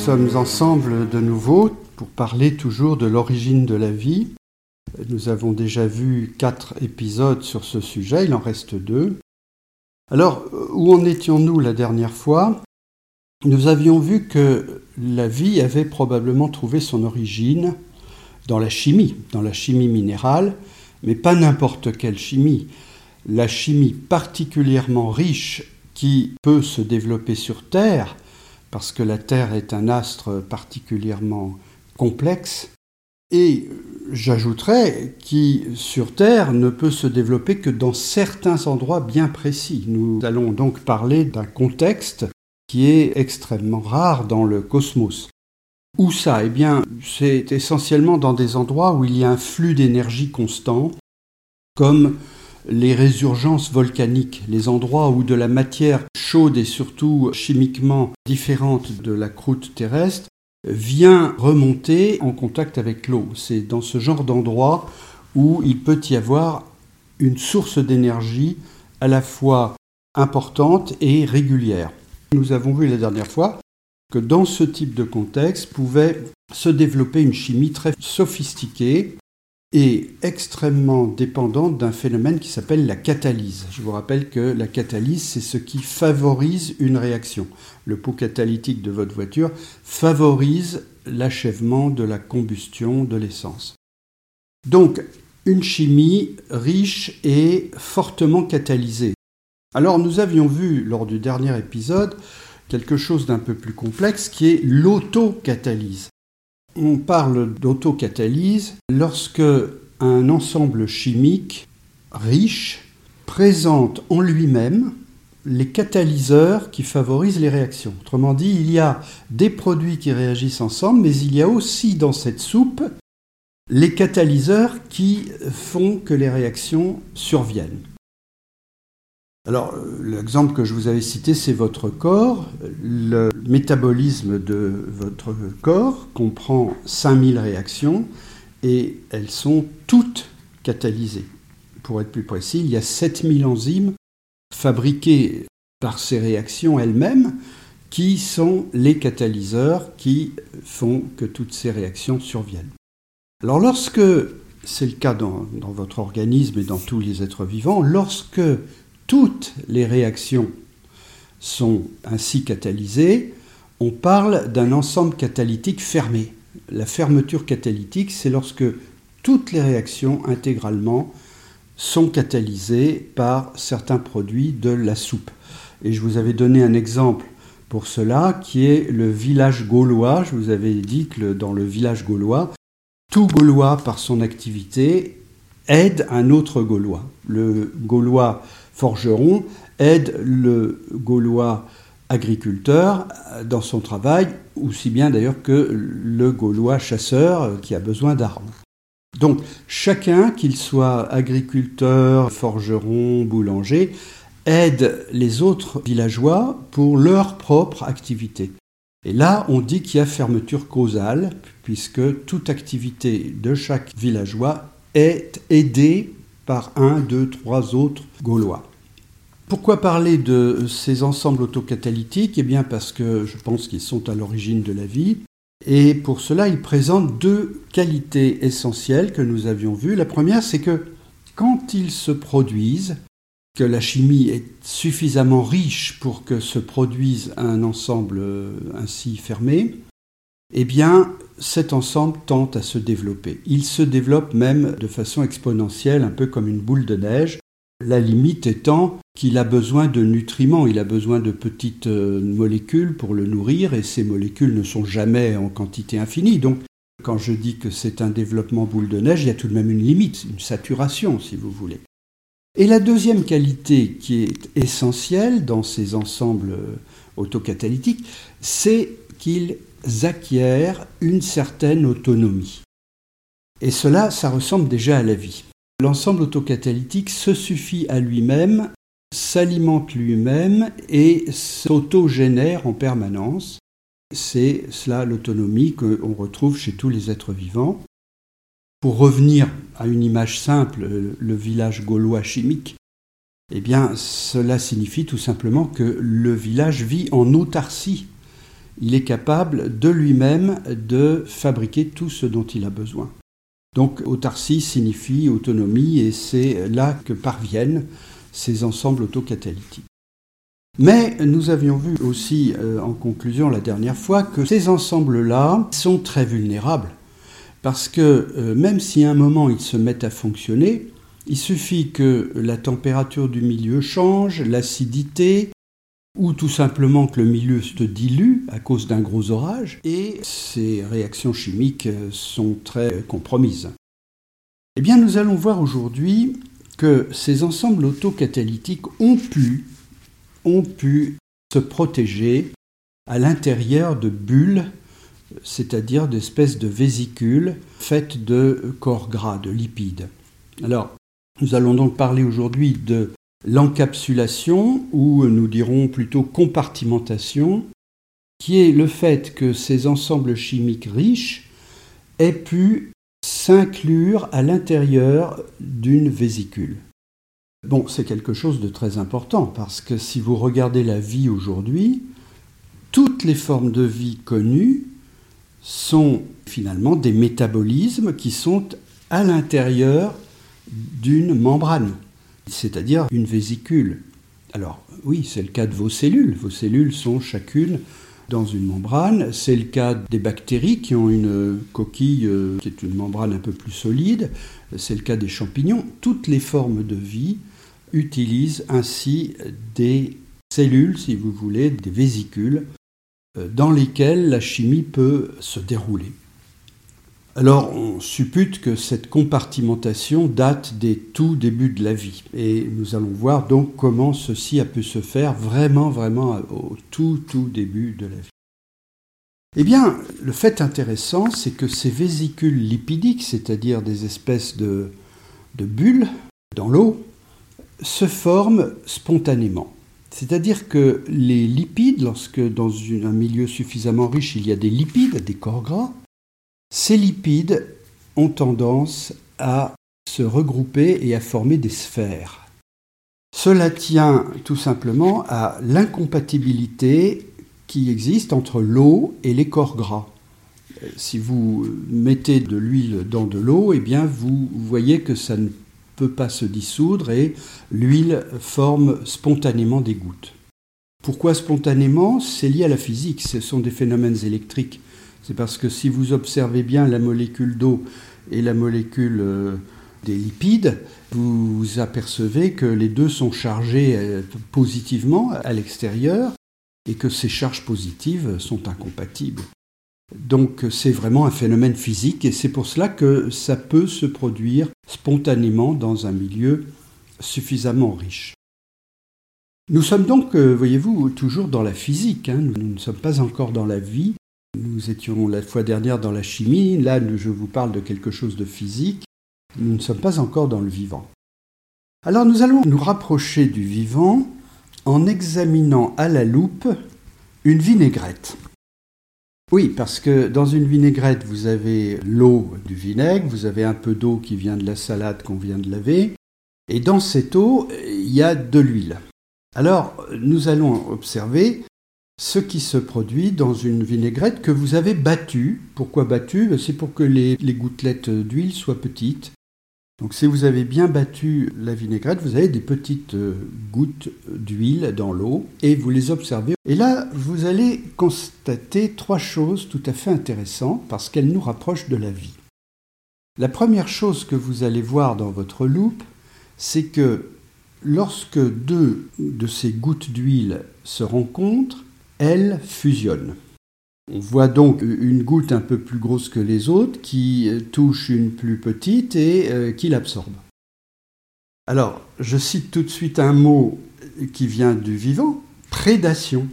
sommes ensemble de nouveau pour parler toujours de l'origine de la vie. Nous avons déjà vu quatre épisodes sur ce sujet, il en reste deux. Alors, où en étions-nous la dernière fois? Nous avions vu que la vie avait probablement trouvé son origine dans la chimie, dans la chimie minérale, mais pas n'importe quelle chimie. La chimie particulièrement riche qui peut se développer sur Terre, parce que la Terre est un astre particulièrement complexe, et j'ajouterais qui sur Terre ne peut se développer que dans certains endroits bien précis. Nous allons donc parler d'un contexte qui est extrêmement rare dans le cosmos. Où ça? Eh bien, c'est essentiellement dans des endroits où il y a un flux d'énergie constant, comme les résurgences volcaniques, les endroits où de la matière chaude et surtout chimiquement différente de la croûte terrestre vient remonter en contact avec l'eau. C'est dans ce genre d'endroit où il peut y avoir une source d'énergie à la fois importante et régulière. Nous avons vu la dernière fois que dans ce type de contexte pouvait se développer une chimie très sophistiquée est extrêmement dépendante d'un phénomène qui s'appelle la catalyse. Je vous rappelle que la catalyse, c'est ce qui favorise une réaction. Le pot catalytique de votre voiture favorise l'achèvement de la combustion de l'essence. Donc, une chimie riche et fortement catalysée. Alors, nous avions vu lors du dernier épisode quelque chose d'un peu plus complexe qui est l'autocatalyse. On parle d'autocatalyse lorsque un ensemble chimique riche présente en lui-même les catalyseurs qui favorisent les réactions. Autrement dit, il y a des produits qui réagissent ensemble, mais il y a aussi dans cette soupe les catalyseurs qui font que les réactions surviennent. Alors, l'exemple que je vous avais cité, c'est votre corps. Le métabolisme de votre corps comprend 5000 réactions et elles sont toutes catalysées. Pour être plus précis, il y a 7000 enzymes fabriquées par ces réactions elles-mêmes qui sont les catalyseurs qui font que toutes ces réactions surviennent. Alors lorsque, c'est le cas dans, dans, votre organisme et dans tous les êtres vivants, lorsque toutes les réactions sont ainsi catalysées, on parle d'un ensemble catalytique fermé. La fermeture catalytique, c'est lorsque toutes les réactions intégralement sont catalysées par certains produits de la soupe. Et je vous avais donné un exemple pour cela qui est le village gaulois. Je vous avais dit que dans le village gaulois, tout Gaulois par son activité aide un autre Gaulois. Le Gaulois forgeron aide le Gaulois agriculteur dans son travail, aussi bien d'ailleurs que le Gaulois chasseur qui a besoin d'armes. Donc chacun, qu'il soit agriculteur, forgeron, boulanger, aide les autres villageois pour leur propre activité. Et là, on dit qu'il y a fermeture causale, puisque toute activité de chaque villageois est aidée par un, deux, trois autres Gaulois. Pourquoi parler de ces ensembles autocatalytiques? Eh bien parce que je pense qu'ils sont à l'origine de la vie. Et pour cela, ils présentent deux qualités essentielles que nous avions vues. La première, c'est que quand ils se produisent, que la chimie est suffisamment riche pour que se produise un ensemble ainsi fermé, eh bien, cet ensemble tente à se développer. Il se développe même de façon exponentielle, un peu comme une boule de neige, la limite étant qu'il a besoin de nutriments, il a besoin de petites euh, molécules pour le nourrir, et ces molécules ne sont jamais en quantité infinie. Donc, quand je dis que c'est un développement boule de neige, il y a tout de même une limite, une saturation, si vous voulez. Et la deuxième qualité qui est essentielle dans ces ensembles euh, autocatalytiques, c'est qu'ils acquièrent une certaine autonomie. Et cela, ça ressemble déjà à la vie. L'ensemble autocatalytique se suffit à lui-même, s'alimente lui-même et s'autogénère en permanence. C'est cela l'autonomie qu'on retrouve chez tous les êtres vivants. Pour revenir à une image simple, le village gaulois chimique, Eh bien, cela signifie tout simplement que le village vit en autarcie. Il est capable de lui-même de fabriquer tout ce dont il a besoin. Donc autarcie signifie autonomie et c'est là que parviennent ces ensembles autocatalytiques. Mais nous avions vu aussi euh, en conclusion la dernière fois que ces ensembles-là sont très vulnérables parce que euh, même si à un moment ils se mettent à fonctionner, il suffit que la température du milieu change, l'acidité, ou tout simplement que le milieu se dilue à cause d'un gros orage, et ces réactions chimiques sont très compromises. Eh bien, nous allons voir aujourd'hui que ces ensembles autocatalytiques ont pu, ont pu se protéger à l'intérieur de bulles, c'est-à-dire d'espèces de vésicules faites de corps gras, de lipides. Alors, nous allons donc parler aujourd'hui de l'encapsulation, ou nous dirons plutôt compartimentation, qui est le fait que ces ensembles chimiques riches aient pu s'inclure à l'intérieur d'une vésicule. Bon, c'est quelque chose de très important parce que si vous regardez la vie aujourd'hui, toutes les formes de vie connues sont finalement des métabolismes qui sont à l'intérieur d'une membrane c'est-à-dire une vésicule. Alors oui, c'est le cas de vos cellules. Vos cellules sont chacune dans une membrane. C'est le cas des bactéries qui ont une coquille euh, qui est une membrane un peu plus solide. C'est le cas des champignons. Toutes les formes de vie utilisent ainsi des cellules, si vous voulez, des vésicules, euh, dans lesquelles la chimie peut se dérouler. Alors on suppute que cette compartimentation date des tout débuts de la vie. Et nous allons voir donc comment ceci a pu se faire vraiment, vraiment au tout, tout début de la vie. Eh bien, le fait intéressant, c'est que ces vésicules lipidiques, c'est-à-dire des espèces de, bulles dans l'eau, se forment spontanément. C'est-à-dire que les lipides, lorsque dans un milieu suffisamment riche, il y a des lipides, des corps gras, ces lipides ont tendance à se regrouper et à former des sphères. Cela tient tout simplement à l'incompatibilité qui existe entre l'eau et les corps gras. Si vous mettez de l'huile dans de l'eau, eh bien vous voyez que ça ne peut pas se dissoudre et l'huile forme spontanément des gouttes. Pourquoi spontanément? C'est lié à la physique, ce sont des phénomènes électriques. C'est parce que si vous observez bien la molécule d'eau et la molécule euh, des lipides, vous apercevez que les deux sont chargés euh, positivement à l'extérieur et que ces charges positives sont incompatibles. Donc c'est vraiment un phénomène physique et c'est pour cela que ça peut se produire spontanément dans un milieu suffisamment riche. Nous sommes donc, euh, voyez-vous, toujours dans la physique, hein. nous ne sommes pas encore dans la vie, nous étions la fois dernière dans la chimie, là je vous parle de quelque chose de physique, nous ne sommes pas encore dans le vivant. Alors nous allons nous rapprocher du vivant en examinant à la loupe une vinaigrette. Oui, parce que dans une vinaigrette, vous avez l'eau du vinaigre, vous avez un peu d'eau qui vient de la salade qu'on vient de laver, et dans cette eau, il y a de l'huile. Alors, nous allons observer ce qui se produit dans une vinaigrette que vous avez battue. Pourquoi battue? Ben, C'est pour que les, gouttelettes d'huile soient petites. Donc si vous avez bien battu la vinaigrette, vous avez des petites euh, gouttes d'huile dans l'eau et vous les observez. Et là, vous allez constater trois choses tout à fait intéressantes parce qu'elles nous rapprochent de la vie. La première chose que vous allez voir dans votre loupe, c'est que lorsque deux de ces gouttes d'huile se rencontrent, elles fusionnent. On voit donc une goutte un peu plus grosse que les autres qui touche une plus petite et euh, qui l'absorbe. Alors, je cite tout de suite un mot qui vient du vivant, prédation.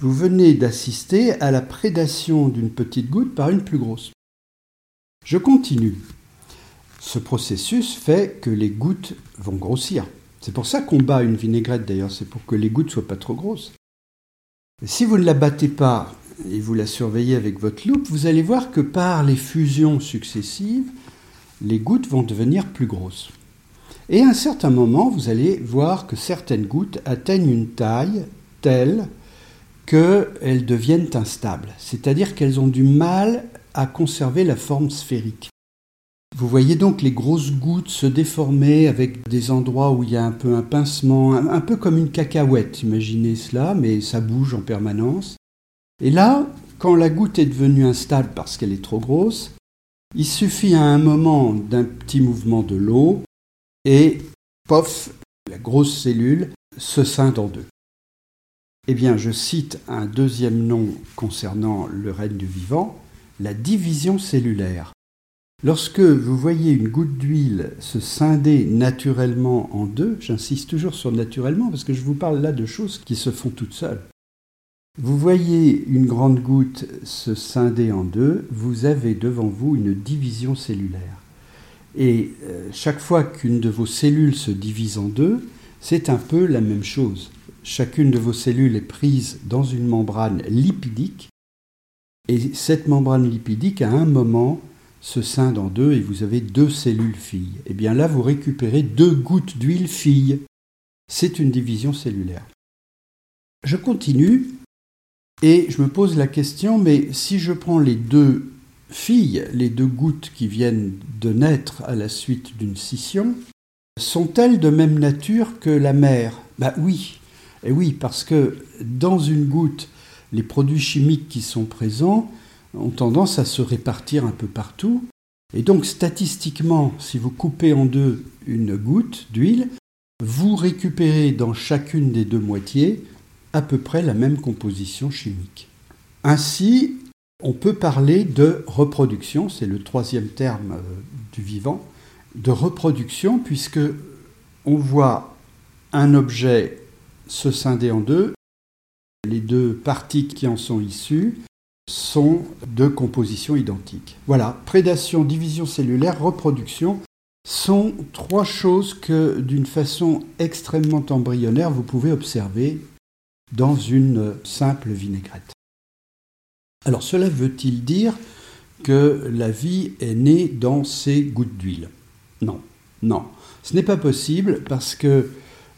Vous venez d'assister à la prédation d'une petite goutte par une plus grosse. Je continue. Ce processus fait que les gouttes vont grossir. C'est pour ça qu'on bat une vinaigrette d'ailleurs, c'est pour que les gouttes soient pas trop grosses. Si vous ne la battez pas et vous la surveillez avec votre loupe, vous allez voir que par les fusions successives, les gouttes vont devenir plus grosses. Et à un certain moment, vous allez voir que certaines gouttes atteignent une taille telle qu'elles deviennent instables, c'est-à-dire qu'elles ont du mal à conserver la forme sphérique. Vous voyez donc les grosses gouttes se déformer avec des endroits où il y a un peu un pincement, un, peu comme une cacahuète, imaginez cela, mais ça bouge en permanence. Et là, quand la goutte est devenue instable parce qu'elle est trop grosse, il suffit à un moment d'un petit mouvement de l'eau et pof, la grosse cellule se scinde en deux. Eh bien, je cite un deuxième nom concernant le règne du vivant, la division cellulaire. Lorsque vous voyez une goutte d'huile se scinder naturellement en deux, j'insiste toujours sur naturellement parce que je vous parle là de choses qui se font toutes seules. Vous voyez une grande goutte se scinder en deux, vous avez devant vous une division cellulaire. Et euh, chaque fois qu'une de vos cellules se divise en deux, c'est un peu la même chose. Chacune de vos cellules est prise dans une membrane lipidique, et cette membrane lipidique, à un moment, se scinde en deux et vous avez deux cellules filles. Et eh bien là, vous récupérez deux gouttes d'huile fille. C'est une division cellulaire. Je continue et je me pose la question, mais si je prends les deux filles, les deux gouttes qui viennent de naître à la suite d'une scission, sont-elles de même nature que la mère? Ben oui, et oui, parce que dans une goutte, les produits chimiques qui sont présents ont tendance à se répartir un peu partout. Et donc statistiquement, si vous coupez en deux une goutte d'huile, vous récupérez dans chacune des deux moitiés à peu près la même composition chimique. Ainsi, on peut parler de reproduction, c'est le troisième terme euh, du vivant, de reproduction puisque on voit un objet se scinder en deux, les deux parties qui en sont issues sont de composition identique. Voilà, prédation, division cellulaire, reproduction sont trois choses que d'une façon extrêmement embryonnaire vous pouvez observer dans une simple vinaigrette. Alors cela veut-il dire que la vie est née dans ces gouttes d'huile? Non, non. Ce n'est pas possible parce que,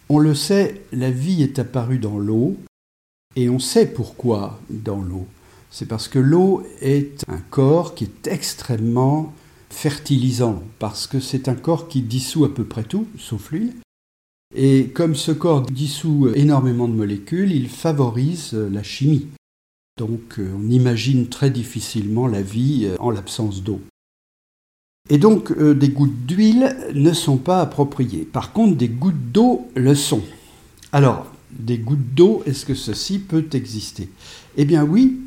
on le sait, la vie est apparue dans l'eau et on sait pourquoi dans l'eau. C'est parce que l'eau est un corps qui est extrêmement fertilisant, parce que c'est un corps qui dissout à peu près tout, sauf l'huile. Et comme ce corps dissout énormément de molécules, il favorise la chimie. Donc euh, on imagine très difficilement la vie euh, en l'absence d'eau. Et donc euh, des gouttes d'huile ne sont pas appropriées. Par contre, des gouttes d'eau le sont. Alors, des gouttes d'eau, est-ce que ceci peut exister? Eh bien oui,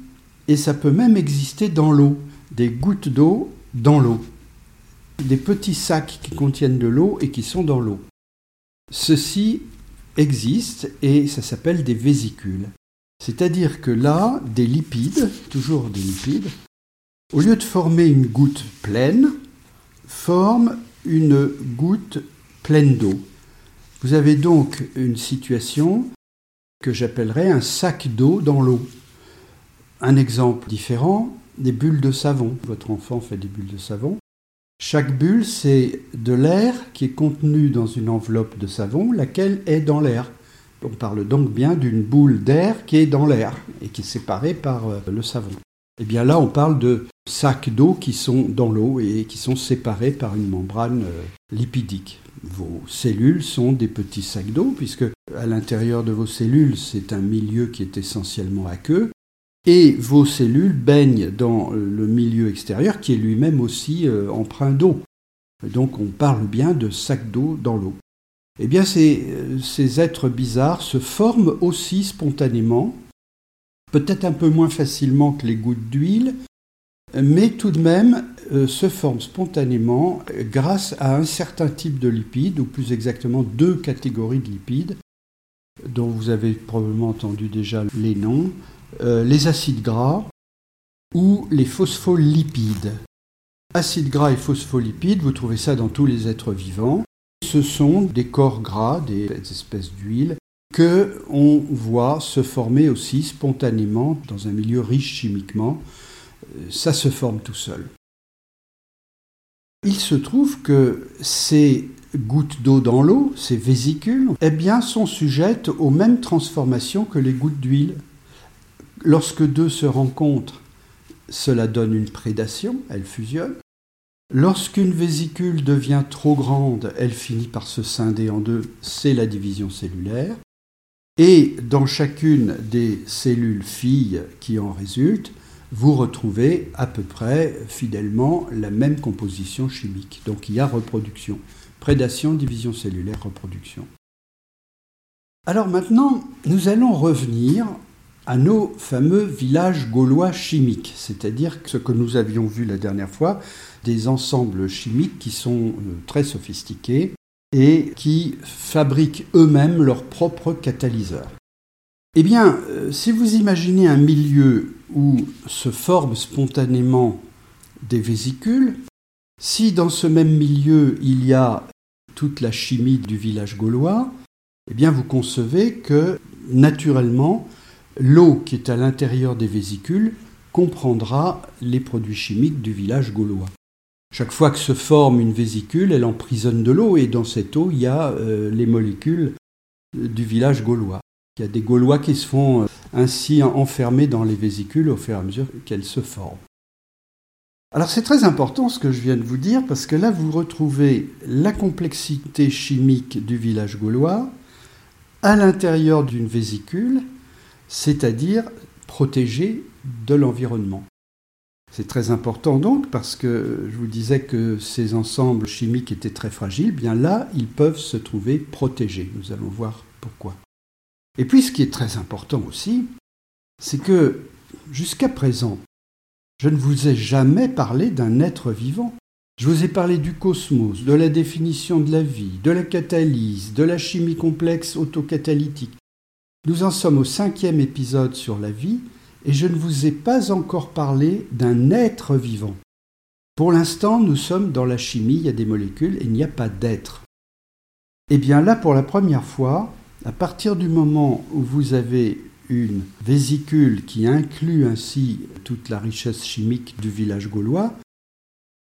et ça peut même exister dans l'eau, des gouttes d'eau dans l'eau, des petits sacs qui contiennent de l'eau et qui sont dans l'eau. Ceci existe et ça s'appelle des vésicules. C'est-à-dire que là, des lipides, toujours des lipides, au lieu de former une goutte pleine, forment une goutte pleine d'eau. Vous avez donc une situation que j'appellerais un sac d'eau dans l'eau. Un exemple différent, des bulles de savon. Votre enfant fait des bulles de savon. Chaque bulle, c'est de l'air qui est contenu dans une enveloppe de savon, laquelle est dans l'air. On parle donc bien d'une boule d'air qui est dans l'air et qui est séparée par euh, le savon. Et eh bien là, on parle de sacs d'eau qui sont dans l'eau et qui sont séparés par une membrane euh, lipidique. Vos cellules sont des petits sacs d'eau, puisque à l'intérieur de vos cellules, c'est un milieu qui est essentiellement aqueux, et vos cellules baignent dans le milieu extérieur qui est lui-même aussi euh, empreint d'eau. Donc on parle bien de sacs d'eau dans l'eau. Eh bien ces, euh, ces êtres bizarres se forment aussi spontanément, peut-être un peu moins facilement que les gouttes d'huile, mais tout de même euh, se forment spontanément grâce à un certain type de lipides, ou plus exactement deux catégories de lipides, dont vous avez probablement entendu déjà les noms, les acides gras ou les phospholipides. Acides gras et phospholipides, vous trouvez ça dans tous les êtres vivants. Ce sont des corps gras, des espèces d'huile, que on voit se former aussi spontanément dans un milieu riche chimiquement. Euh, ça se forme tout seul. Il se trouve que ces gouttes d'eau dans l'eau, ces vésicules, eh bien, sont sujettes aux mêmes transformations que les gouttes d'huile. Lorsque deux se rencontrent, cela donne une prédation, elles fusionnent. Lorsqu'une vésicule devient trop grande, elle finit par se scinder en deux, c'est la division cellulaire. Et dans chacune des cellules filles qui en résultent, vous retrouvez à peu près fidèlement la même composition chimique. Donc il y a reproduction. Prédation, division cellulaire, reproduction. Alors maintenant, nous allons revenir à nos fameux villages gaulois chimiques, c'est-à-dire ce que nous avions vu la dernière fois, des ensembles chimiques qui sont euh, très sophistiqués et qui fabriquent eux-mêmes leurs propres catalyseurs. Eh bien, euh, si vous imaginez un milieu où se forment spontanément des vésicules, si dans ce même milieu il y a toute la chimie du village gaulois, eh bien vous concevez que naturellement l'eau qui est à l'intérieur des vésicules comprendra les produits chimiques du village gaulois. Chaque fois que se forme une vésicule, elle emprisonne de l'eau et dans cette eau, il y a euh, les molécules du village gaulois. Il y a des Gaulois qui se font euh, ainsi enfermer dans les vésicules au fur et à mesure qu'elles se forment. Alors c'est très important ce que je viens de vous dire parce que là vous retrouvez la complexité chimique du village gaulois à l'intérieur d'une vésicule, c'est-à-dire protégée de l'environnement. C'est très important donc parce que je vous disais que ces ensembles chimiques étaient très fragiles, bien là ils peuvent se trouver protégés. Nous allons voir pourquoi. Et puis ce qui est très important aussi, c'est que jusqu'à présent, je ne vous ai jamais parlé d'un être vivant. Je vous ai parlé du cosmos, de la définition de la vie, de la catalyse, de la chimie complexe autocatalytique. Nous en sommes au cinquième épisode sur la vie et je ne vous ai pas encore parlé d'un être vivant. Pour l'instant, nous sommes dans la chimie, il y a des molécules et il n'y a pas d'être. Eh bien là, pour la première fois, à partir du moment où vous avez une vésicule qui inclut ainsi toute la richesse chimique du village gaulois,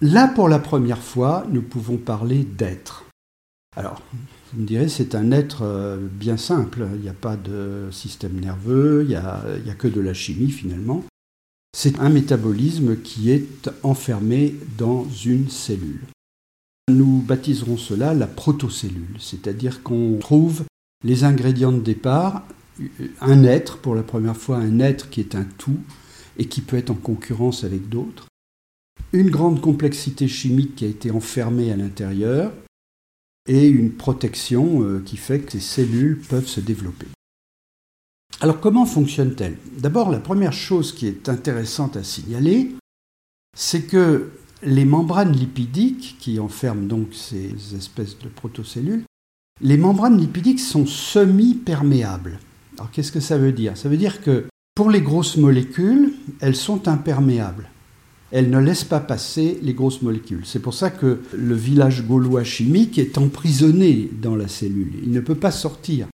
là pour la première fois, nous pouvons parler d'être. Alors, vous me direz, c'est un être euh, bien simple, il n'y a pas de système nerveux, il n'y a, a que de la chimie finalement. C'est un métabolisme qui est enfermé dans une cellule. Nous baptiserons cela la protocellule, c'est-à-dire qu'on trouve les ingrédients de départ, un être, pour la première fois, un être qui est un tout et qui peut être en concurrence avec d'autres, une grande complexité chimique qui a été enfermée à l'intérieur, et une protection euh, qui fait que ces cellules peuvent se développer. Alors comment fonctionne-t-elle? D'abord, la première chose qui est intéressante à signaler, c'est que les membranes lipidiques, qui enferment donc ces espèces de protocellules, les membranes lipidiques sont semi-perméables. Alors qu'est-ce que ça veut dire? Ça veut dire que pour les grosses molécules, elles sont imperméables. Elles ne laissent pas passer les grosses molécules. C'est pour ça que le village gaulois chimique est emprisonné dans la cellule. Il ne peut pas sortir.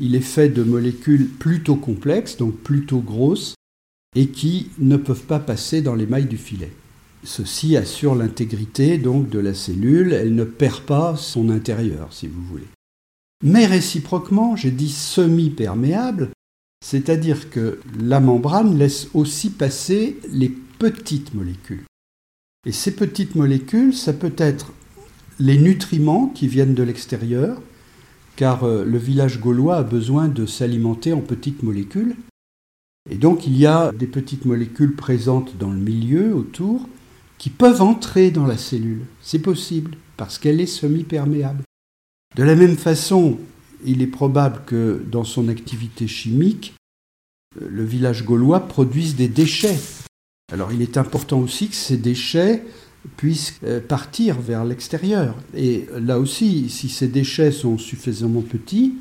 Il est fait de molécules plutôt complexes, donc plutôt grosses, et qui ne peuvent pas passer dans les mailles du filet. Ceci assure l'intégrité donc de la cellule, elle ne perd pas son intérieur, si vous voulez. Mais réciproquement, j'ai dit semi-perméable, c'est-à-dire que la membrane laisse aussi passer les petites molécules. Et ces petites molécules, ça peut être les nutriments qui viennent de l'extérieur, car euh, le village gaulois a besoin de s'alimenter en petites molécules. Et donc il y a des petites molécules présentes dans le milieu, autour, qui peuvent entrer dans la cellule. C'est possible, parce qu'elle est semi-perméable. De la même façon, il est probable que dans son activité chimique, le village gaulois produise des déchets. Alors il est important aussi que ces déchets puissent euh, partir vers l'extérieur. Et là aussi, si ces déchets sont suffisamment petits,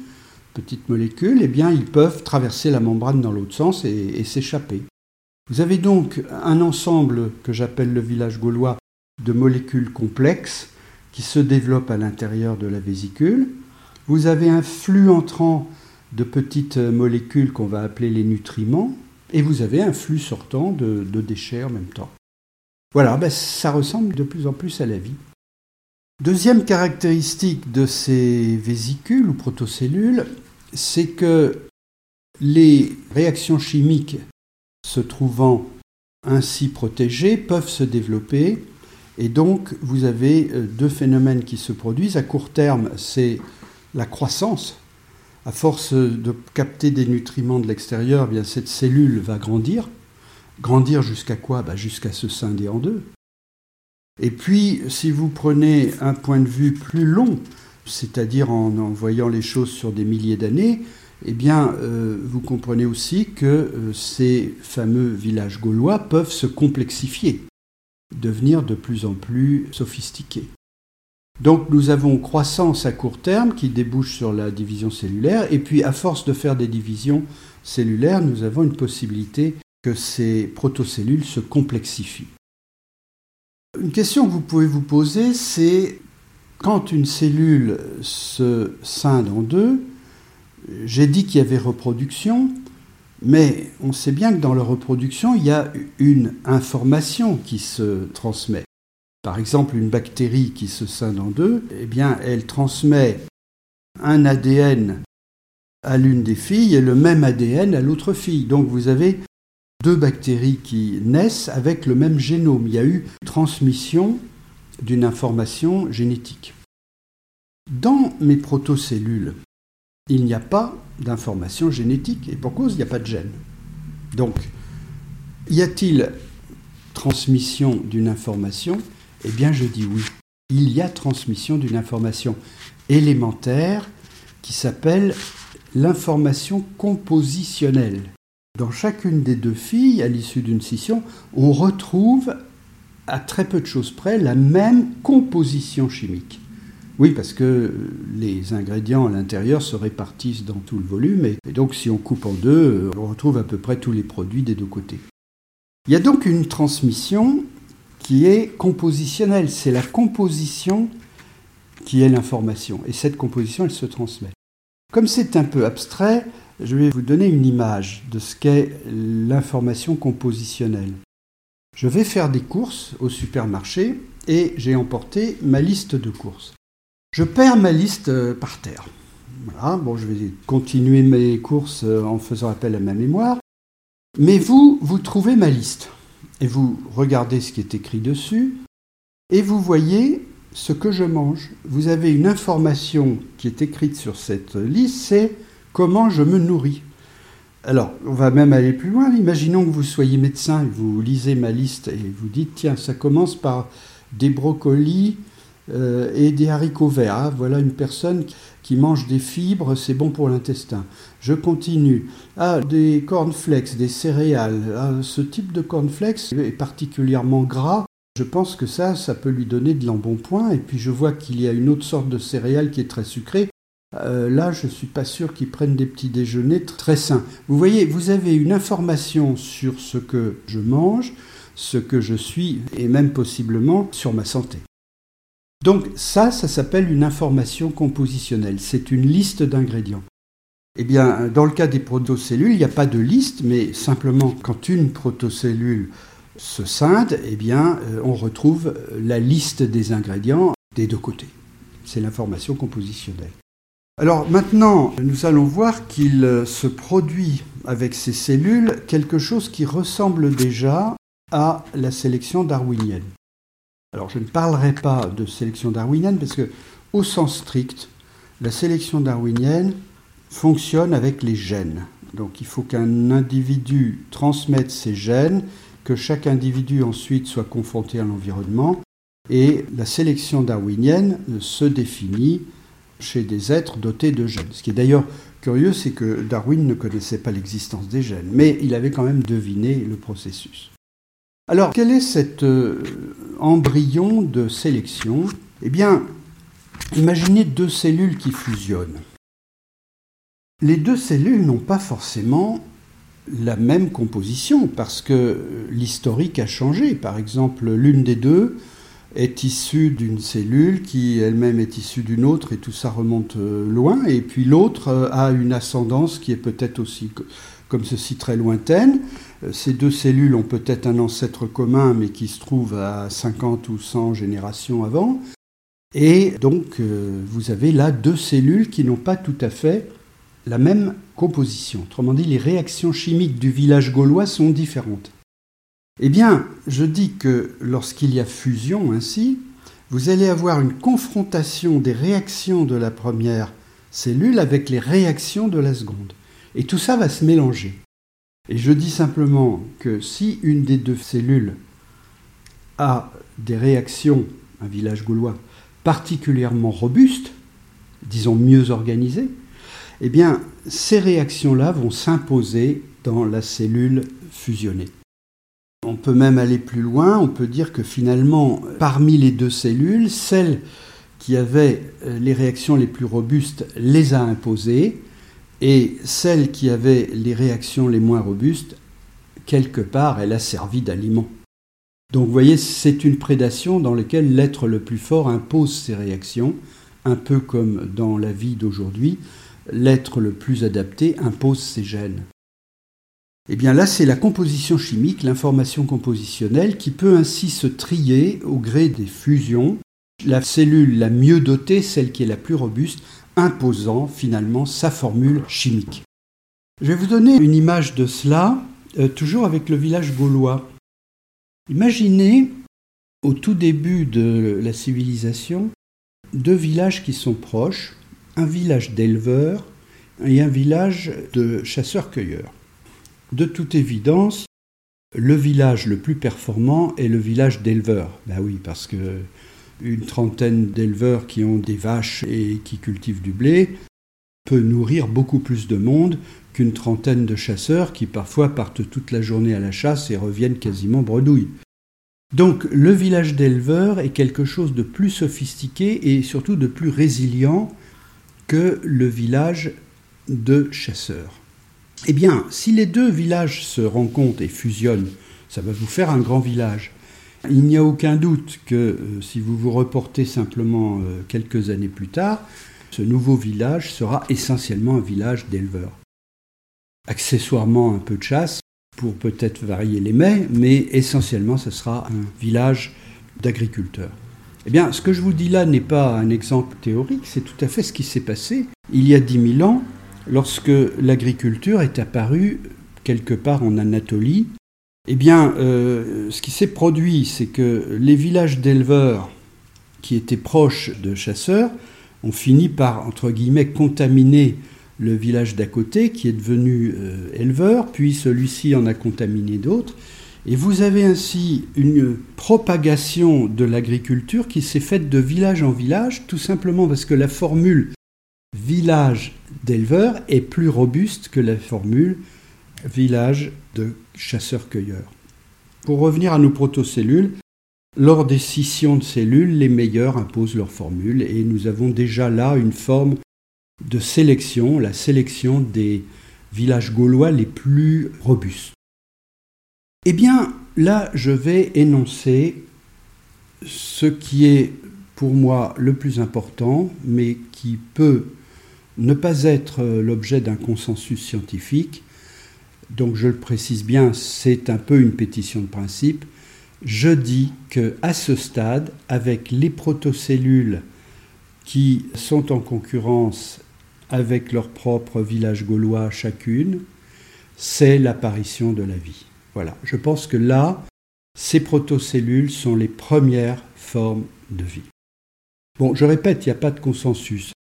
petites molécules, eh bien ils peuvent traverser la membrane dans l'autre sens et, et s'échapper. Vous avez donc un ensemble que j'appelle le village gaulois de molécules complexes qui se développe à l'intérieur de la vésicule. Vous avez un flux entrant de petites molécules qu'on va appeler les nutriments, et vous avez un flux sortant de, déchets en même temps. Voilà, ben, ça ressemble de plus en plus à la vie. Deuxième caractéristique de ces vésicules ou protocellules, c'est que les réactions chimiques se trouvant ainsi protégées peuvent se développer et donc vous avez euh, deux phénomènes qui se produisent. À court terme, c'est la croissance. À force de capter des nutriments de l'extérieur, eh cette cellule va grandir. Grandir jusqu'à quoi? Bah, Jusqu'à se scinder en deux. Et puis, si vous prenez un point de vue plus long, c'est-à-dire en, voyant les choses sur des milliers d'années, eh euh, vous comprenez aussi que euh, ces fameux villages gaulois peuvent se complexifier, devenir de plus en plus sophistiqués. Donc nous avons croissance à court terme qui débouche sur la division cellulaire, et puis à force de faire des divisions cellulaires, nous avons une possibilité que ces protocellules se complexifient. Une question que vous pouvez vous poser, c'est quand une cellule se scinde en deux, j'ai dit qu'il y avait reproduction, mais on sait bien que dans la reproduction, il y a une information qui se transmet. Par exemple, une bactérie qui se scinde en deux, eh bien, elle transmet un ADN à l'une des filles et le même ADN à l'autre fille. Donc vous avez deux bactéries qui naissent avec le même génome. Il y a eu transmission d'une information génétique. Dans mes protocellules, il n'y a pas d'information génétique et pour cause, il n'y a pas de gène. Donc, y a-t-il transmission d'une information Eh bien, je dis oui. Il y a transmission d'une information élémentaire qui s'appelle l'information compositionnelle. Dans chacune des deux filles, à l'issue d'une scission, on retrouve à très peu de choses près la même composition chimique. Oui, parce que les ingrédients à l'intérieur se répartissent dans tout le volume, et donc si on coupe en deux, on retrouve à peu près tous les produits des deux côtés. Il y a donc une transmission qui est compositionnelle, c'est la composition qui est l'information, et cette composition, elle se transmet. Comme c'est un peu abstrait, je vais vous donner une image de ce qu'est l'information compositionnelle. Je vais faire des courses au supermarché et j'ai emporté ma liste de courses. Je perds ma liste euh, par terre. Voilà, bon, je vais continuer mes courses euh, en faisant appel à ma mémoire. Mais vous, vous trouvez ma liste et vous regardez ce qui est écrit dessus et vous voyez ce que je mange. Vous avez une information qui est écrite sur cette liste, c'est comment je me nourris. Alors, on va même aller plus loin. Imaginons que vous soyez médecin, vous lisez ma liste et vous dites, tiens, ça commence par des brocolis euh, et des haricots verts. Ah, voilà une personne qui mange des fibres, c'est bon pour l'intestin. Je continue. Ah, des cornflakes, des céréales. Ah, ce type de cornflakes est particulièrement gras. Je pense que ça, ça peut lui donner de l'embonpoint. Et puis je vois qu'il y a une autre sorte de céréales qui est très sucrée. Euh, là, je ne suis pas sûr qu'ils prennent des petits déjeuners très sains. Vous voyez, vous avez une information sur ce que je mange, ce que je suis, et même possiblement sur ma santé. Donc ça, ça s'appelle une information compositionnelle. C'est une liste d'ingrédients. Eh bien, dans le cas des protocellules, il n'y a pas de liste, mais simplement quand une protocellule se scinde, eh bien, euh, on retrouve la liste des ingrédients des deux côtés. C'est l'information compositionnelle. Alors maintenant, nous allons voir qu'il euh, se produit avec ces cellules quelque chose qui ressemble déjà à la sélection darwinienne. Alors je ne parlerai pas de sélection darwinienne parce que au sens strict, la sélection darwinienne fonctionne avec les gènes. Donc il faut qu'un individu transmette ses gènes, que chaque individu ensuite soit confronté à l'environnement, et la sélection darwinienne se définit chez des êtres dotés de gènes. Ce qui est d'ailleurs curieux, c'est que Darwin ne connaissait pas l'existence des gènes, mais il avait quand même deviné le processus. Alors, quel est cet euh, embryon de sélection? Eh bien, imaginez deux cellules qui fusionnent. Les deux cellules n'ont pas forcément la même composition parce que l'historique a changé. Par exemple, l'une des deux est issue d'une cellule qui elle-même est issue d'une autre et tout ça remonte euh, loin. Et puis l'autre euh, a une ascendance qui est peut-être aussi comme ceci très lointaine. Euh, ces deux cellules ont peut-être un ancêtre commun mais qui se trouve à 50 ou 100 générations avant. Et donc, vous avez là deux cellules qui n'ont pas tout à fait la même composition. Autrement dit, les réactions chimiques du village gaulois sont différentes. Eh bien, je dis que lorsqu'il y a fusion ainsi, vous allez avoir une confrontation des réactions de la première cellule avec les réactions de la seconde. Et tout ça va se mélanger. Et je dis simplement que si une des deux cellules a des réactions, un village gaulois, particulièrement robustes, disons mieux organisées, eh bien, ces réactions-là vont s'imposer dans la cellule fusionnée. On peut même aller plus loin, on peut dire que finalement, parmi les deux cellules, celle qui avait euh, les réactions les plus robustes les a imposées, et celle qui avait les réactions les moins robustes, quelque part, elle a servi d'aliment. Donc vous voyez, c'est une prédation dans laquelle l'être le plus fort impose ses réactions, un peu comme dans la vie d'aujourd'hui, l'être le plus adapté impose ses gènes. Eh bien là, c'est la composition chimique, l'information compositionnelle, qui peut ainsi se trier au gré des fusions, la cellule la mieux dotée, celle qui est la plus robuste, imposant finalement sa formule chimique. Je vais vous donner une image de cela, euh, toujours avec le village gaulois. Imaginez, au tout début de la civilisation, deux villages qui sont proches, village d'éleveurs et un village de chasseurs-cueilleurs. De toute évidence, le village le plus performant est le village d'éleveurs. Ben oui, parce que une trentaine d'éleveurs qui ont des vaches et qui cultivent du blé peut nourrir beaucoup plus de monde qu'une trentaine de chasseurs qui parfois partent toute la journée à la chasse et reviennent quasiment bredouilles. Donc le village d'éleveurs est quelque chose de plus sophistiqué et surtout de plus résilient que le village de chasseurs. Eh bien, si les deux villages se rencontrent et fusionnent, ça va vous faire un grand village. Il n'y a aucun doute que euh, si vous vous reportez simplement euh, quelques années plus tard, ce nouveau village sera essentiellement un village d'éleveurs. Accessoirement un peu de chasse pour peut-être varier les mets, mais essentiellement ce sera un village d'agriculteurs. Eh bien, ce que je vous dis là n'est pas un exemple théorique, c'est tout à fait ce qui s'est passé il y a dix mille ans lorsque l'agriculture est apparue quelque part en Anatolie eh bien, euh, ce qui s'est produit, c'est que les villages d'éleveurs qui étaient proches de chasseurs ont fini par, guillemets, contaminer le village d'à côté, qui est devenu euh, éleveur, puis celui-ci en a contaminé d'autres. Et vous avez ainsi une propagation de l'agriculture qui s'est faite de village en village, tout simplement parce que la formule village d'éleveurs est plus robuste que la formule village de chasseurs-cueilleurs. Pour revenir à nos protocellules, lors des scissions de cellules, les meilleurs imposent leur formule et nous avons déjà là une forme de sélection, la sélection des villages gaulois les plus robustes. Eh bien, là, je vais énoncer ce qui est pour moi le plus important, mais qui peut ne pas être l'objet d'un consensus scientifique, donc je le précise bien, c'est un peu une pétition de principe. Je dis que à ce stade, avec les protocellules qui sont en concurrence avec leur propre village gaulois chacune, c'est l'apparition de la vie. Voilà, je pense que là, ces protocellules sont les premières formes de vie. Bon, je répète, il n'y a pas de consensus.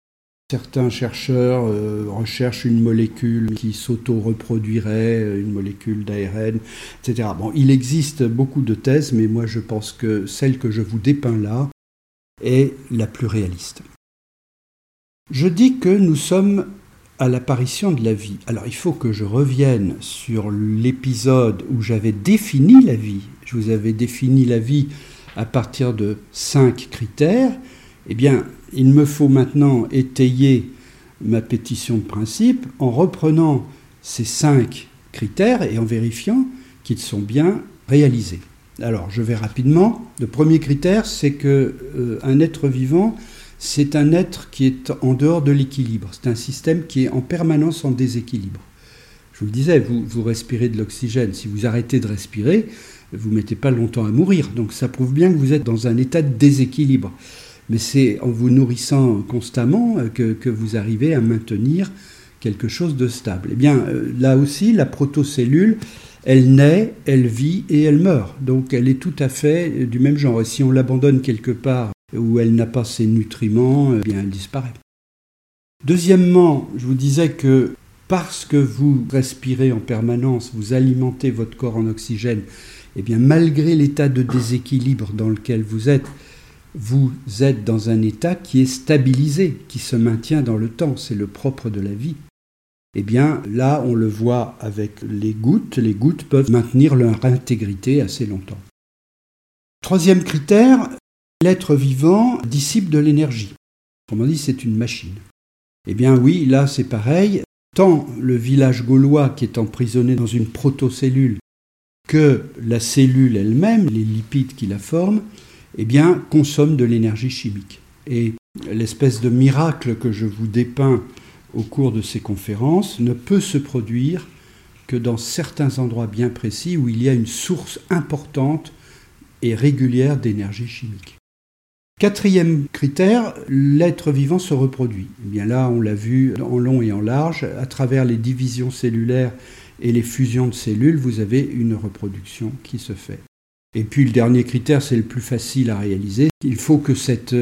Certains chercheurs euh, recherchent une molécule qui s'auto-reproduirait, euh, une molécule d'ARN, etc. Bon, il existe beaucoup de thèses, mais moi je pense que celle que je vous dépeins là est la plus réaliste. Je dis que nous sommes à l'apparition de la vie. Alors il faut que je revienne sur l'épisode où j'avais défini la vie. Je vous avais défini la vie à partir de cinq critères. Eh bien, il me faut maintenant étayer ma pétition de principe en reprenant ces cinq critères et en vérifiant qu'ils sont bien réalisés. Alors, je vais rapidement. Le premier critère, c'est que euh, un être vivant, c'est un être qui est en dehors de l'équilibre. C'est un système qui est en permanence en déséquilibre. Je vous le disais, vous, respirez de l'oxygène. Si vous arrêtez de respirer, vous ne mettez pas longtemps à mourir. Donc ça prouve bien que vous êtes dans un état de déséquilibre. mais c'est en vous nourrissant constamment que, que, vous arrivez à maintenir quelque chose de stable. Eh bien, là aussi, la protocellule, elle naît, elle vit et elle meurt. Donc elle est tout à fait du même genre. Et si on l'abandonne quelque part où elle n'a pas ses nutriments, eh bien elle disparaît. Deuxièmement, je vous disais que parce que vous respirez en permanence, vous alimentez votre corps en oxygène, eh bien malgré l'état de déséquilibre dans lequel vous êtes, vous êtes dans un état qui est stabilisé, qui se maintient dans le temps. C'est le propre de la vie. Eh bien, là, on le voit avec les gouttes. Les gouttes peuvent maintenir leur intégrité assez longtemps. Troisième critère, l'être vivant dissipe de l'énergie. Autrement dit, c'est une machine. Eh bien oui, là c'est pareil. Tant le village gaulois qui est emprisonné dans une protocellule que la cellule elle-même, les lipides qui la forment, eh bien, consomment de l'énergie chimique. Et l'espèce de miracle que je vous dépeins au cours de ces conférences ne peut se produire que dans certains endroits bien précis où il y a une source importante et régulière d'énergie chimique. Quatrième critère, l'être vivant se reproduit. Eh bien là, on l'a vu en long et en large, à travers les divisions cellulaires et les fusions de cellules, vous avez une reproduction qui se fait. Et puis le dernier critère, c'est le plus facile à réaliser. Il faut que cette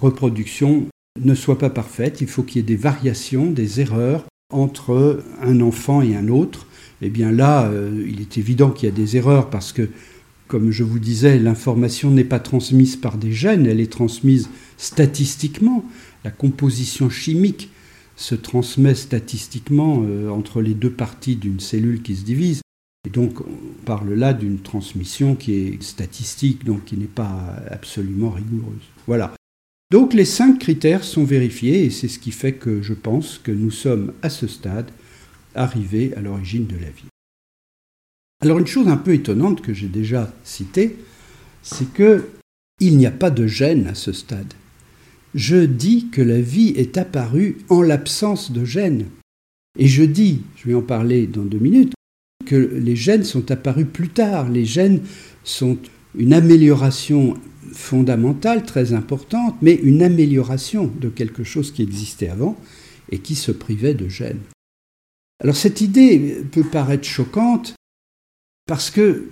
reproduction ne soit pas parfaite, il faut qu'il y ait des variations, des erreurs entre un enfant et un autre. Eh bien là, euh, il est évident qu'il y a des erreurs parce que, comme je vous disais, l'information n'est pas transmise par des gènes, elle est transmise statistiquement. La composition chimique se transmet statistiquement euh, entre les deux parties d'une cellule qui se divise. Et donc, on parle là d'une transmission qui est statistique, donc qui n'est pas absolument rigoureuse. Voilà. Donc les cinq critères sont vérifiés et c'est ce qui fait que je pense que nous sommes à ce stade arrivés à l'origine de la vie. Alors une chose un peu étonnante que j'ai déjà citée, c'est que il n'y a pas de gènes à ce stade. Je dis que la vie est apparue en l'absence de gènes. Et je dis, je vais en parler dans deux minutes, que les gènes sont apparus plus tard. Les gènes sont une amélioration fondamentale, très importante, mais une amélioration de quelque chose qui existait avant et qui se privait de gènes. Alors cette idée peut paraître choquante parce que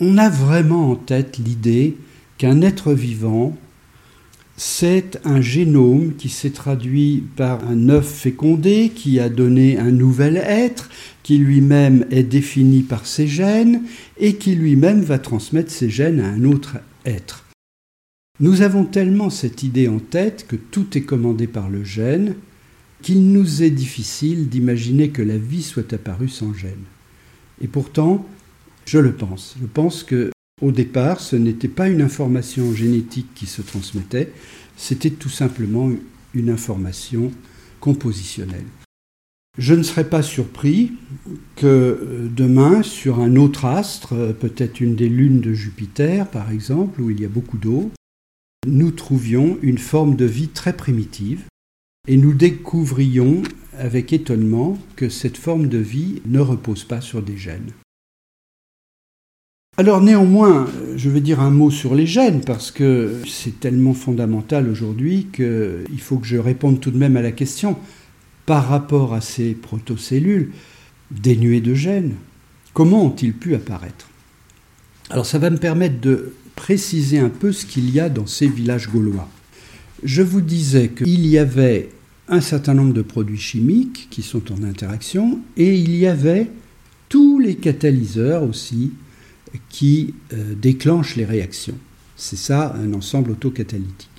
on a vraiment en tête l'idée qu'un être vivant, c'est un génome qui s'est traduit par un œuf fécondé qui a donné un nouvel être, qui lui-même est défini par ses gènes et qui lui-même va transmettre ses gènes à un autre être. Nous avons tellement cette idée en tête que tout est commandé par le gène qu'il nous est difficile d'imaginer que la vie soit apparue sans gène. Et pourtant, je le pense. Je pense que au départ, ce n'était pas une information génétique qui se transmettait, c'était tout simplement une information compositionnelle. Je ne serais pas surpris que demain, sur un autre astre, peut-être une des lunes de Jupiter par exemple, où il y a beaucoup d'eau, nous trouvions une forme de vie très primitive et nous découvrions avec étonnement que cette forme de vie ne repose pas sur des gènes. Alors néanmoins, je vais dire un mot sur les gènes parce que c'est tellement fondamental aujourd'hui qu'il faut que je réponde tout de même à la question par rapport à ces protocellules dénuées de gènes, comment ont-ils pu apparaître? Alors ça va me permettre de préciser un peu ce qu'il y a dans ces villages gaulois. Je vous disais qu'il y avait un certain nombre de produits chimiques qui sont en interaction et il y avait tous les catalyseurs aussi qui euh, déclenchent les réactions. C'est ça un ensemble autocatalytique.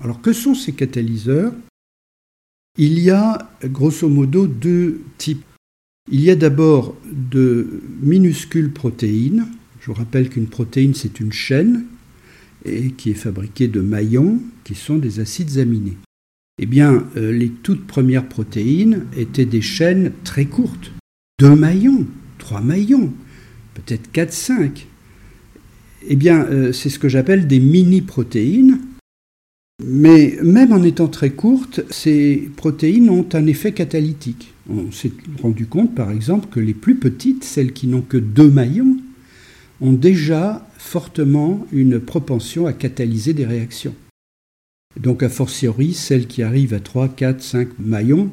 Alors que sont ces catalyseurs? Il y a grosso modo deux types. Il y a d'abord de minuscules protéines je vous rappelle qu'une protéine, c'est une chaîne qui est fabriquée de maillons qui sont des acides aminés. Eh bien, euh, les toutes premières protéines étaient des chaînes très courtes. Deux maillons, trois maillons, peut-être quatre, cinq. Eh bien, euh, c'est ce que j'appelle des mini-protéines. Mais même en étant très courtes, ces protéines ont un effet catalytique. On s'est rendu compte, par exemple, que les plus petites, celles qui n'ont que deux maillons, ont déjà fortement une propension à catalyser des réactions. Donc a fortiori, celles qui arrivent à 3, 4, 5 maillons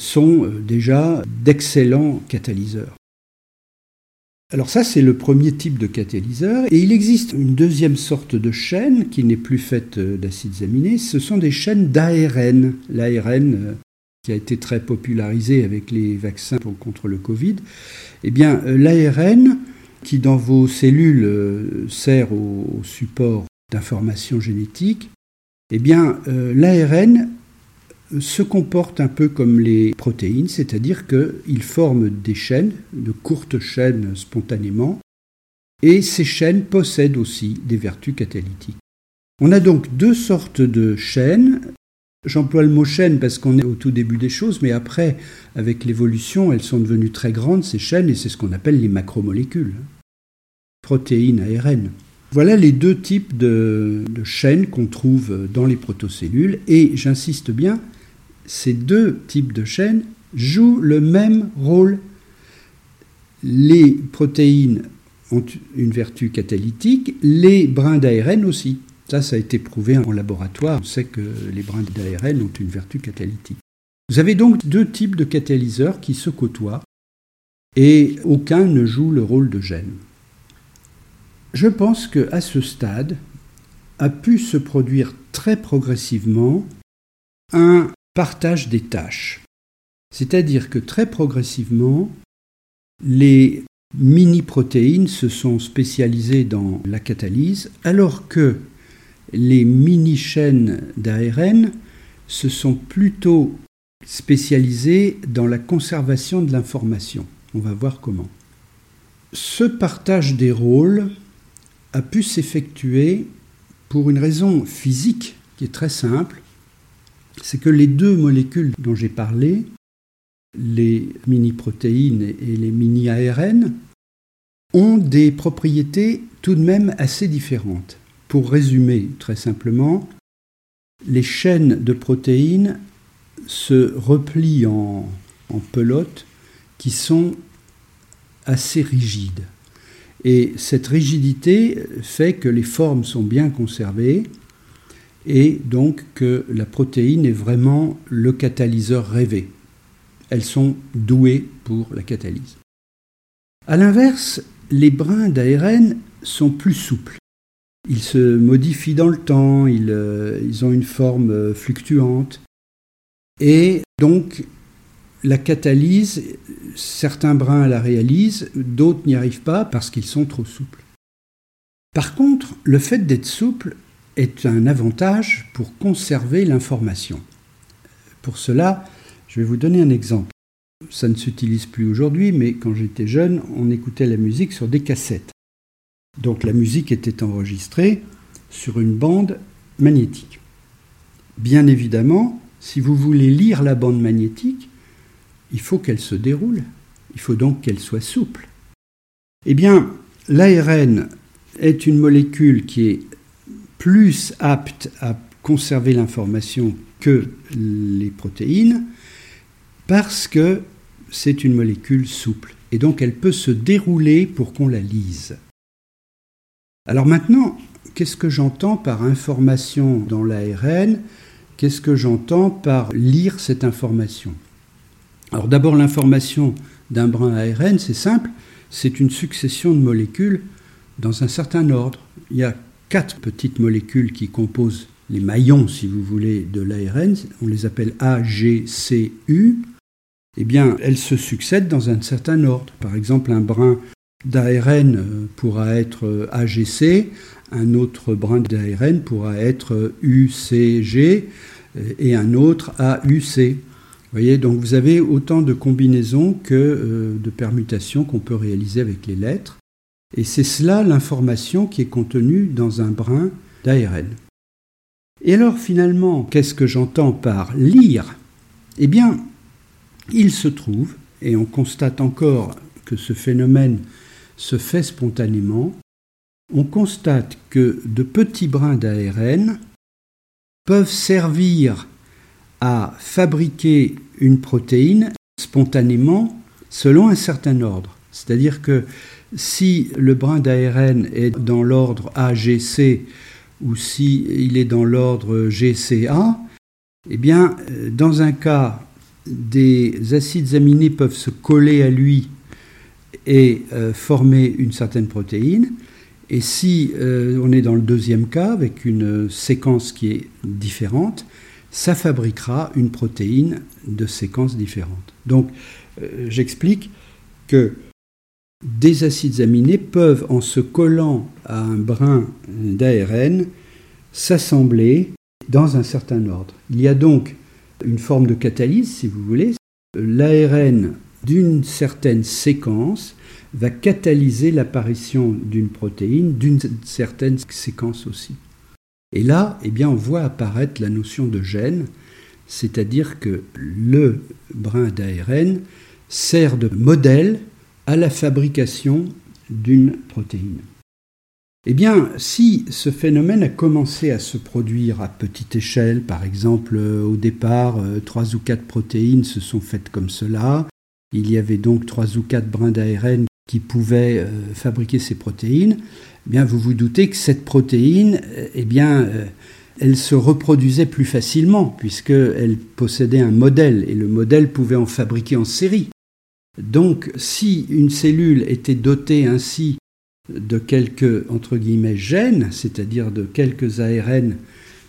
sont euh, déjà d'excellents catalyseurs. Alors ça, c'est le premier type de catalyseur. Et il existe une deuxième sorte de chaîne qui n'est plus faite euh, d'acides aminés. Ce sont des chaînes d'ARN. L'ARN euh, qui a été très popularisé avec les vaccins contre le Covid. Eh bien, euh, l'ARN, qui dans vos cellules sert au support d'informations génétiques, eh bien, l'ARN se comporte un peu comme les protéines, c'est-à-dire qu'ils forment des chaînes, de courtes chaînes spontanément, et ces chaînes possèdent aussi des vertus catalytiques. On a donc deux sortes de chaînes. J'emploie le mot chaîne parce qu'on est au tout début des choses, mais après, avec l'évolution, elles sont devenues très grandes, ces chaînes, et c'est ce qu'on appelle les macromolécules. Protéines, ARN. Voilà les deux types de chaînes qu'on trouve dans les protocellules, et j'insiste bien, ces deux types de chaînes jouent le même rôle. Les protéines ont une vertu catalytique, les brins d'ARN aussi. Ça, ça a été prouvé en laboratoire. On sait que les brins d'ARN ont une vertu catalytique. Vous avez donc deux types de catalyseurs qui se côtoient et aucun ne joue le rôle de gène. Je pense qu'à ce stade a pu se produire très progressivement un partage des tâches. C'est-à-dire que très progressivement, les mini-protéines se sont spécialisées dans la catalyse, alors que les mini-chaînes d'ARN se sont plutôt spécialisées dans la conservation de l'information. On va voir comment. Ce partage des rôles a pu s'effectuer pour une raison physique qui est très simple, c'est que les deux molécules dont j'ai parlé, les mini-protéines et les mini-ARN, ont des propriétés tout de même assez différentes. Pour résumer très simplement, les chaînes de protéines se replient en, en pelotes qui sont assez rigides. Et cette rigidité fait que les formes sont bien conservées et donc que la protéine est vraiment le catalyseur rêvé. Elles sont douées pour la catalyse. A l'inverse, les brins d'ARN sont plus souples. Ils se modifient dans le temps, ils, euh, ils ont une forme euh, fluctuante. Et donc, la catalyse, certains brins la réalisent, d'autres n'y arrivent pas parce qu'ils sont trop souples. Par contre, le fait d'être souple est un avantage pour conserver l'information. Pour cela, je vais vous donner un exemple. Ça ne s'utilise plus aujourd'hui, mais quand j'étais jeune, on écoutait la musique sur des cassettes. Donc la musique était enregistrée sur une bande magnétique. Bien évidemment, si vous voulez lire la bande magnétique, il faut qu'elle se déroule. Il faut donc qu'elle soit souple. Eh bien, l'ARN est une molécule qui est plus apte à conserver l'information que les protéines parce que c'est une molécule souple et donc elle peut se dérouler pour qu'on la lise. Alors maintenant, qu'est-ce que j'entends par information dans l'ARN Qu'est-ce que j'entends par lire cette information? Alors d'abord l'information d'un brin ARN, c'est simple, c'est une succession de molécules dans un certain ordre. Il y a quatre petites molécules qui composent les maillons, si vous voulez, de l'ARN, on les appelle A, G, C, U, eh bien, elles se succèdent dans un certain ordre. Par exemple, un brin d'ARN euh, pourra être euh, AGC, un autre brin d'ARN pourra être UCG euh, et un autre AUC. Vous voyez, donc vous avez autant de combinaisons que de permutations qu'on peut réaliser avec les lettres. Et c'est cela l'information qui est contenue dans un brin d'ARN. Et alors finalement, qu'est-ce que j'entends par lire? Eh bien, il se trouve, et on constate encore que ce phénomène se fait spontanément, on constate que de petits brins d'ARN peuvent servir à fabriquer une protéine spontanément selon un certain ordre. C'est-à-dire que si le brin d'ARN est dans l'ordre AGC, ou s'il est dans l'ordre GCA, eh bien, euh, dans un cas, des acides aminés peuvent se coller à lui et euh, former une certaine protéine. Et si euh, on est dans le deuxième cas, avec une séquence qui est différente, ça fabriquera une protéine de séquence différente. Donc, j'explique que des acides aminés peuvent, en se collant à un brin d'ARN, s'assembler dans un certain ordre. Il y a donc une forme de catalyse, si vous voulez. L'ARN d'une certaine séquence va catalyser l'apparition d'une protéine d'une certaine séquence aussi. Et là, eh bien, on voit apparaître la notion de gène, c'est-à-dire que le brin d'ARN sert de modèle à la fabrication d'une protéine. Eh bien, si ce phénomène a commencé à se produire à petite échelle, par exemple au départ, euh, trois ou quatre protéines se sont faites comme cela, il y avait donc trois ou quatre brins d'ARN qui pouvaient euh, fabriquer ces protéines, eh bien, vous vous doutez que cette protéine, euh, eh bien, elle se reproduisait plus facilement puisqu'elle possédait un modèle et le modèle pouvait en fabriquer en série. Donc, si une cellule était dotée ainsi de quelques, entre guillemets, gènes, c'est-à-dire de quelques ARN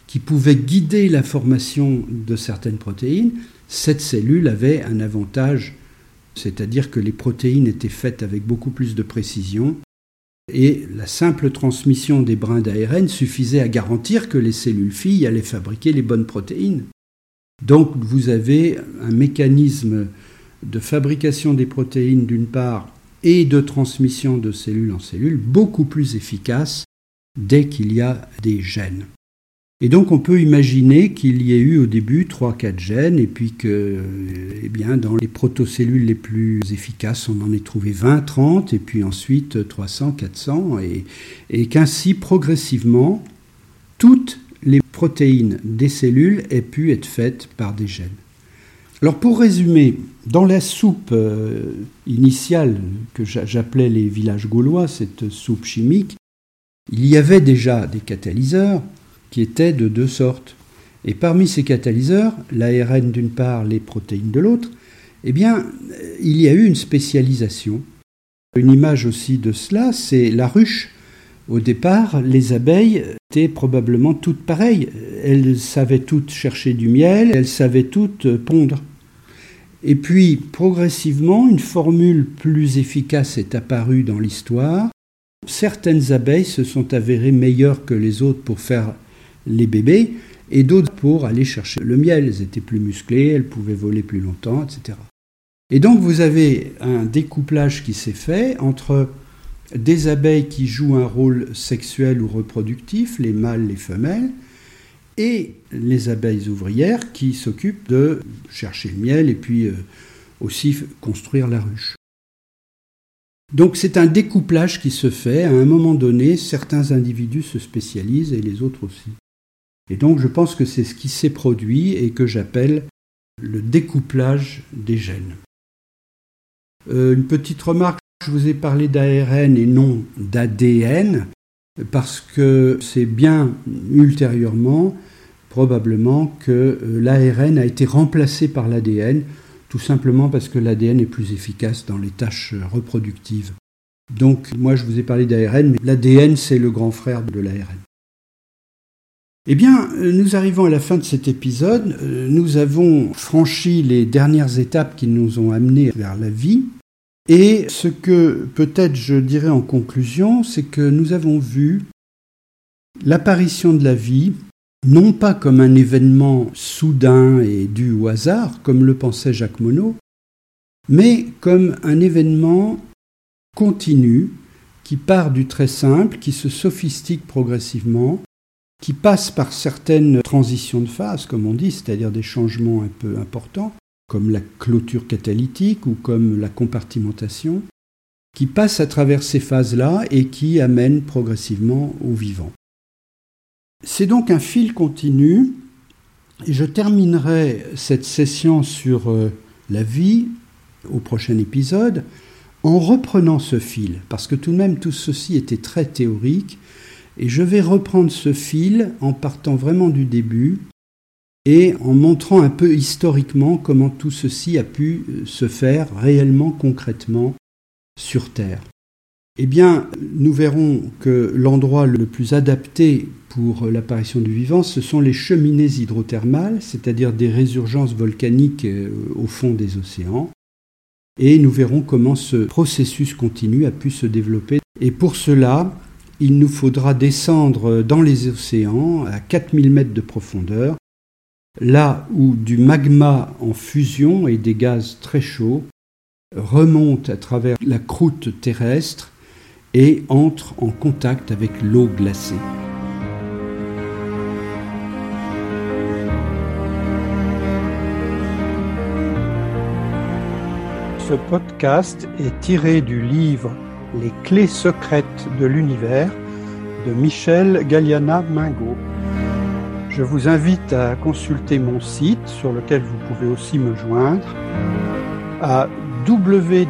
qui pouvaient guider la formation de certaines protéines, cette cellule avait un avantage, c'est-à-dire que les protéines étaient faites avec beaucoup plus de précision, et la simple transmission des brins d'ARN suffisait à garantir que les cellules filles allaient fabriquer les bonnes protéines. Donc vous avez un mécanisme de fabrication des protéines d'une part et de transmission de cellule en cellule beaucoup plus efficace dès qu'il y a des gènes. Et donc on peut imaginer qu'il y ait eu au début 3-4 gènes et puis que eh bien, dans les protocellules les plus efficaces on en ait trouvé 20, 30 et puis ensuite 300, 400 et, et qu'ainsi progressivement toutes les protéines des cellules aient pu être faites par des gènes. Alors pour résumer, dans la soupe euh, initiale que j'appelais les villages gaulois, cette soupe chimique, il y avait déjà des catalyseurs qui étaient de deux sortes. Et parmi ces catalyseurs, l'ARN d'une part, les protéines de l'autre, eh bien, il y a eu une spécialisation. Une image aussi de cela, c'est la ruche. Au départ, les abeilles étaient probablement toutes pareilles. Elles savaient toutes chercher du miel, elles savaient toutes pondre. Et puis, progressivement, une formule plus efficace est apparue dans l'histoire. Certaines abeilles se sont avérées meilleures que les autres pour faire les bébés, et d'autres pour aller chercher le miel. Elles étaient plus musclées, elles pouvaient voler plus longtemps, etc. Et donc vous avez un découplage qui s'est fait entre des abeilles qui jouent un rôle sexuel ou reproductif, les mâles, les femelles, et les abeilles ouvrières qui s'occupent de chercher le miel et puis euh, aussi construire la ruche. Donc c'est un découplage qui se fait. À un moment donné, certains individus se spécialisent et les autres aussi. Et donc je pense que c'est ce qui s'est produit et que j'appelle le découplage des gènes. Euh, une petite remarque, je vous ai parlé d'ARN et non d'ADN, parce que c'est bien ultérieurement probablement que euh, l'ARN a été remplacé par l'ADN, tout simplement parce que l'ADN est plus efficace dans les tâches reproductives. Donc moi je vous ai parlé d'ARN, mais l'ADN c'est le grand frère de l'ARN. Eh bien, euh, nous arrivons à la fin de cet épisode. Euh, nous avons franchi les dernières étapes qui nous ont amenés vers la vie. Et ce que peut-être je dirais en conclusion, c'est que nous avons vu l'apparition de la vie non pas comme un événement soudain et dû au hasard, comme le pensait Jacques Monod, mais comme un événement continu qui part du très simple, qui se sophistique progressivement, qui passe par certaines transitions de phase, comme on dit, c'est-à-dire des changements un peu importants, comme la clôture catalytique ou comme la compartimentation, qui passe à travers ces phases-là et qui amène progressivement au vivant. C'est donc un fil continu, et je terminerai cette session sur euh, la vie au prochain épisode en reprenant ce fil, parce que tout de même tout ceci était très théorique, Et je vais reprendre ce fil en partant vraiment du début et en montrant un peu historiquement comment tout ceci a pu euh, se faire réellement, concrètement, sur Terre. Eh bien, nous verrons que l'endroit le plus adapté pour l'apparition du vivant, ce sont les cheminées hydrothermales, c'est-à-dire des résurgences volcaniques euh, au fond des océans. Et nous verrons comment ce processus continu a pu se développer. Et pour cela, il nous faudra descendre dans les océans à 4000 mètres de profondeur, là où du magma en fusion et des gaz très chauds remontent à travers la croûte terrestre et entrent en contact avec l'eau glacée. Ce podcast est tiré du livre Les clés secrètes de l'univers de Michel Galliana Mingo. Je vous invite à consulter mon site sur lequel vous pouvez aussi me joindre à www.mgm-ec.fr.